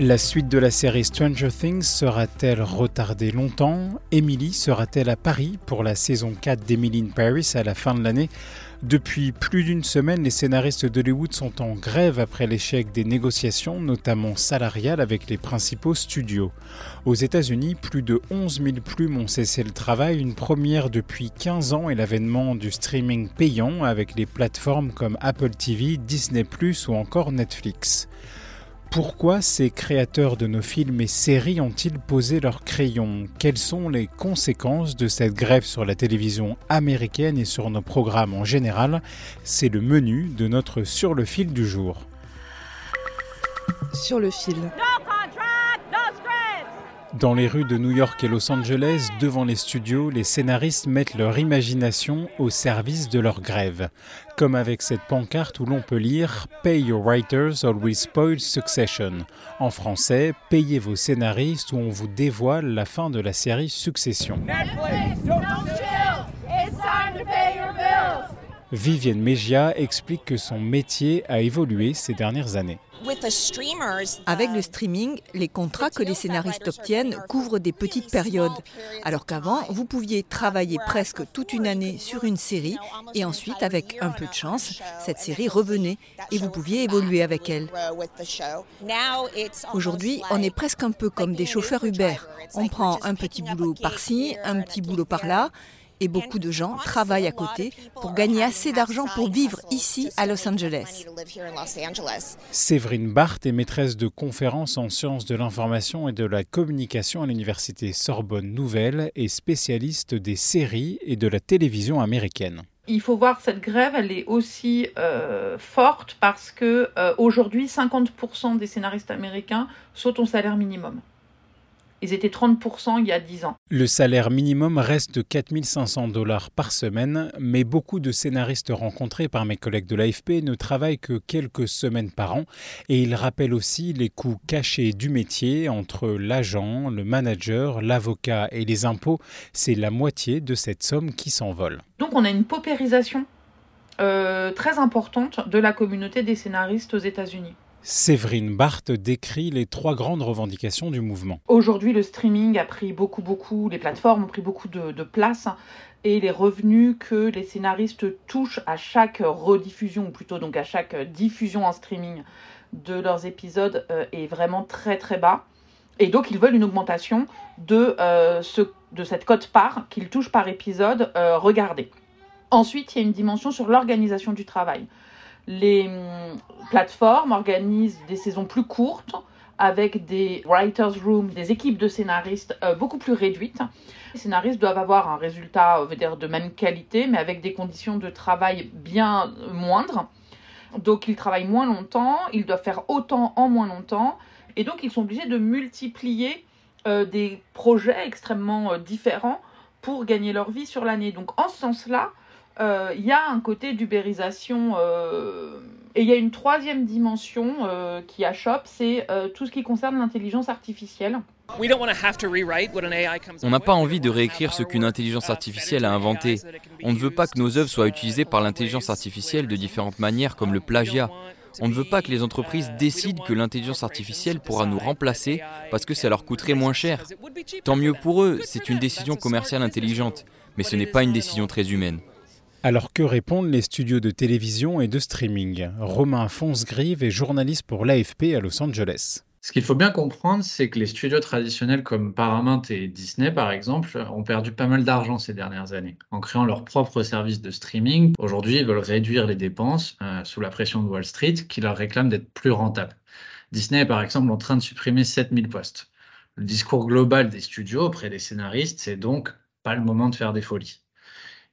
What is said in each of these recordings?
La suite de la série Stranger Things sera-t-elle retardée longtemps? Emily sera-t-elle à Paris pour la saison 4 d'Emily in Paris à la fin de l'année? Depuis plus d'une semaine, les scénaristes d'Hollywood sont en grève après l'échec des négociations, notamment salariales, avec les principaux studios. Aux États-Unis, plus de 11 000 plumes ont cessé le travail, une première depuis 15 ans et l'avènement du streaming payant avec les plateformes comme Apple TV, Disney ⁇ ou encore Netflix. Pourquoi ces créateurs de nos films et séries ont-ils posé leur crayon Quelles sont les conséquences de cette grève sur la télévision américaine et sur nos programmes en général? C'est le menu de notre Sur le fil du jour. Sur le fil. Dans les rues de New York et Los Angeles, devant les studios, les scénaristes mettent leur imagination au service de leur grève. Comme avec cette pancarte où l'on peut lire Pay your writers or we spoil succession. En français, payez vos scénaristes ou on vous dévoile la fin de la série Succession. Vivienne Mejia explique que son métier a évolué ces dernières années. Avec le streaming, les contrats que les scénaristes obtiennent couvrent des petites périodes, alors qu'avant, vous pouviez travailler presque toute une année sur une série et ensuite, avec un peu de chance, cette série revenait et vous pouviez évoluer avec elle. Aujourd'hui, on est presque un peu comme des chauffeurs Uber. On prend un petit boulot par-ci, un petit boulot par-là. Et beaucoup de gens travaillent à côté pour gagner assez d'argent pour vivre ici à Los Angeles. Séverine Barthes est maîtresse de conférences en sciences de l'information et de la communication à l'université Sorbonne Nouvelle et spécialiste des séries et de la télévision américaine. Il faut voir cette grève, elle est aussi euh, forte parce que euh, aujourd'hui, 50% des scénaristes américains sautent au salaire minimum. Ils étaient 30% il y a 10 ans. Le salaire minimum reste de 4500 dollars par semaine, mais beaucoup de scénaristes rencontrés par mes collègues de l'AFP ne travaillent que quelques semaines par an et ils rappellent aussi les coûts cachés du métier entre l'agent, le manager, l'avocat et les impôts. C'est la moitié de cette somme qui s'envole. Donc on a une paupérisation euh, très importante de la communauté des scénaristes aux États-Unis. Séverine Barthes décrit les trois grandes revendications du mouvement. Aujourd'hui, le streaming a pris beaucoup, beaucoup, les plateformes ont pris beaucoup de, place et les revenus que les scénaristes touchent à chaque rediffusion, ou plutôt donc à chaque diffusion en streaming de leurs épisodes euh, est vraiment très très bas. Et donc ils veulent une augmentation de, euh, ce, de cette cote-part qu'ils touchent par épisode euh, regardé. Ensuite, il y a une dimension sur l'organisation du travail. Les hum, plateformes organisent des saisons plus courtes avec des writers' rooms, des équipes de scénaristes euh, beaucoup plus réduites. Les scénaristes doivent avoir un résultat, de même qualité, mais avec des conditions de travail bien moindres. Donc ils travaillent moins longtemps, ils doivent faire autant en moins longtemps, et donc ils sont obligés de multiplier euh, des projets extrêmement euh, différents pour gagner leur vie sur l'année. Donc en ce sens-là, il y a un côté d'ubérisation. euh, et il y a une troisième dimension euh, qui achoppe, c'est euh, tout ce qui concerne l'intelligence artificielle. On n'a pas envie de réécrire ce qu'une intelligence artificielle a inventé. On ne veut pas que nos œuvres soient utilisées par l'intelligence artificielle de différentes manières comme le plagiat. On ne veut pas que les entreprises décident que l'intelligence artificielle pourra nous remplacer parce que ça leur coûterait moins cher. Tant mieux pour eux, c'est une décision commerciale intelligente, mais ce n'est pas une décision très humaine. Alors que répondent les studios de télévision et de streaming? Romain Fonsgrive est journaliste pour l'AFP à Los Angeles. Ce qu'il faut bien comprendre, c'est que les studios traditionnels comme Paramount et Disney, par exemple, ont perdu pas mal d'argent ces dernières années en créant leur propre service de streaming. Aujourd'hui, ils veulent réduire les dépenses euh, sous la pression de Wall Street qui leur réclame d'être plus rentables. Disney est par exemple en train de supprimer 7000 postes. Le discours global des studios auprès des scénaristes, c'est donc pas le moment de faire des folies.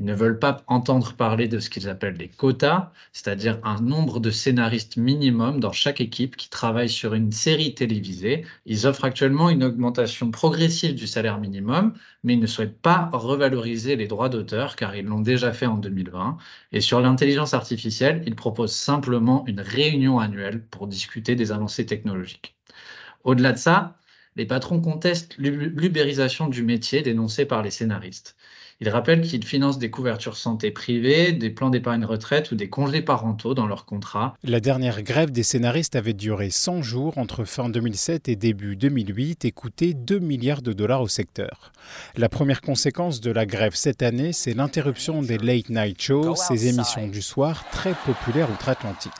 Ils ne veulent pas entendre parler de ce qu'ils appellent les quotas, c'est-à-dire un nombre de scénaristes minimum dans chaque équipe qui travaille sur une série télévisée. Ils offrent actuellement une augmentation progressive du salaire minimum, mais ils ne souhaitent pas revaloriser les droits d'auteur car ils l'ont déjà fait en 2020. Et sur l'intelligence artificielle, ils proposent simplement une réunion annuelle pour discuter des avancées technologiques. Au-delà de ça, les patrons contestent l'ubérisation du métier dénoncé par les scénaristes. Ils rappellent qu'ils financent des couvertures santé privées, des plans d'épargne retraite ou des congés parentaux dans leurs contrats. La dernière grève des scénaristes avait duré 100 jours entre fin 2007 et début 2008 et coûté 2 milliards de dollars au secteur. La première conséquence de la grève cette année, c'est l'interruption des late night shows, ces émissions du soir très populaires outre-Atlantique.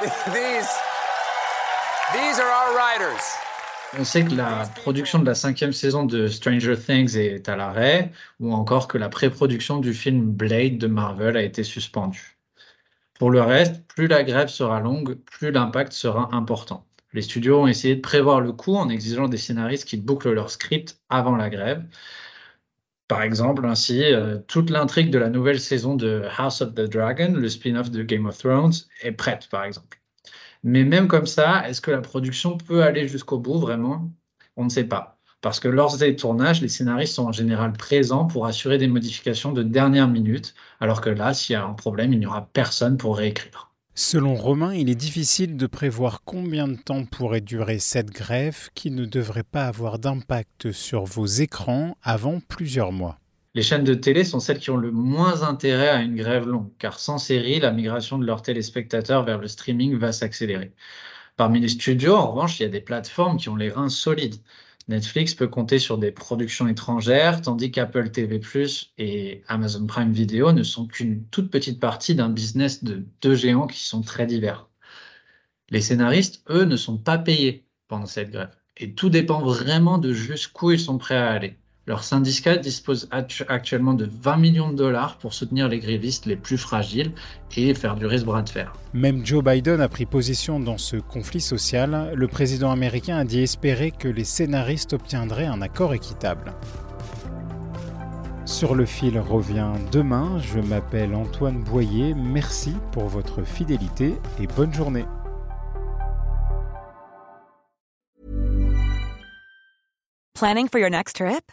On sait que la production de la cinquième saison de Stranger Things est à l'arrêt, ou encore que la pré-production du film Blade de Marvel a été suspendue. Pour le reste, plus la grève sera longue, plus l'impact sera important. Les studios ont essayé de prévoir le coût en exigeant des scénaristes qui bouclent leur script avant la grève. Par exemple, ainsi, euh, toute l'intrigue de la nouvelle saison de House of the Dragon, le spin-off de Game of Thrones, est prête, par exemple. Mais même comme ça, est-ce que la production peut aller jusqu'au bout vraiment? On ne sait pas. Parce que lors des tournages, les scénaristes sont en général présents pour assurer des modifications de dernière minute, alors que là, s'il y a un problème, il n'y aura personne pour réécrire. Selon Romain, il est difficile de prévoir combien de temps pourrait durer cette grève qui ne devrait pas avoir d'impact sur vos écrans avant plusieurs mois. Les chaînes de télé sont celles qui ont le moins intérêt à une grève longue, car sans série, la migration de leurs téléspectateurs vers le streaming va s'accélérer. Parmi les studios, en revanche, il y a des plateformes qui ont les reins solides. Netflix peut compter sur des productions étrangères, tandis qu'Apple TV ⁇ et Amazon Prime Video ne sont qu'une toute petite partie d'un business de deux géants qui sont très divers. Les scénaristes, eux, ne sont pas payés pendant cette grève. Et tout dépend vraiment de jusqu'où ils sont prêts à aller. Leur syndicat dispose actuellement de 20 millions de dollars pour soutenir les grévistes les plus fragiles et faire durer ce bras de fer. Même Joe Biden a pris position dans ce conflit social. Le président américain a dit espérer que les scénaristes obtiendraient un accord équitable. Sur le fil revient demain. Je m'appelle Antoine Boyer. Merci pour votre fidélité et bonne journée. Planning for your next trip?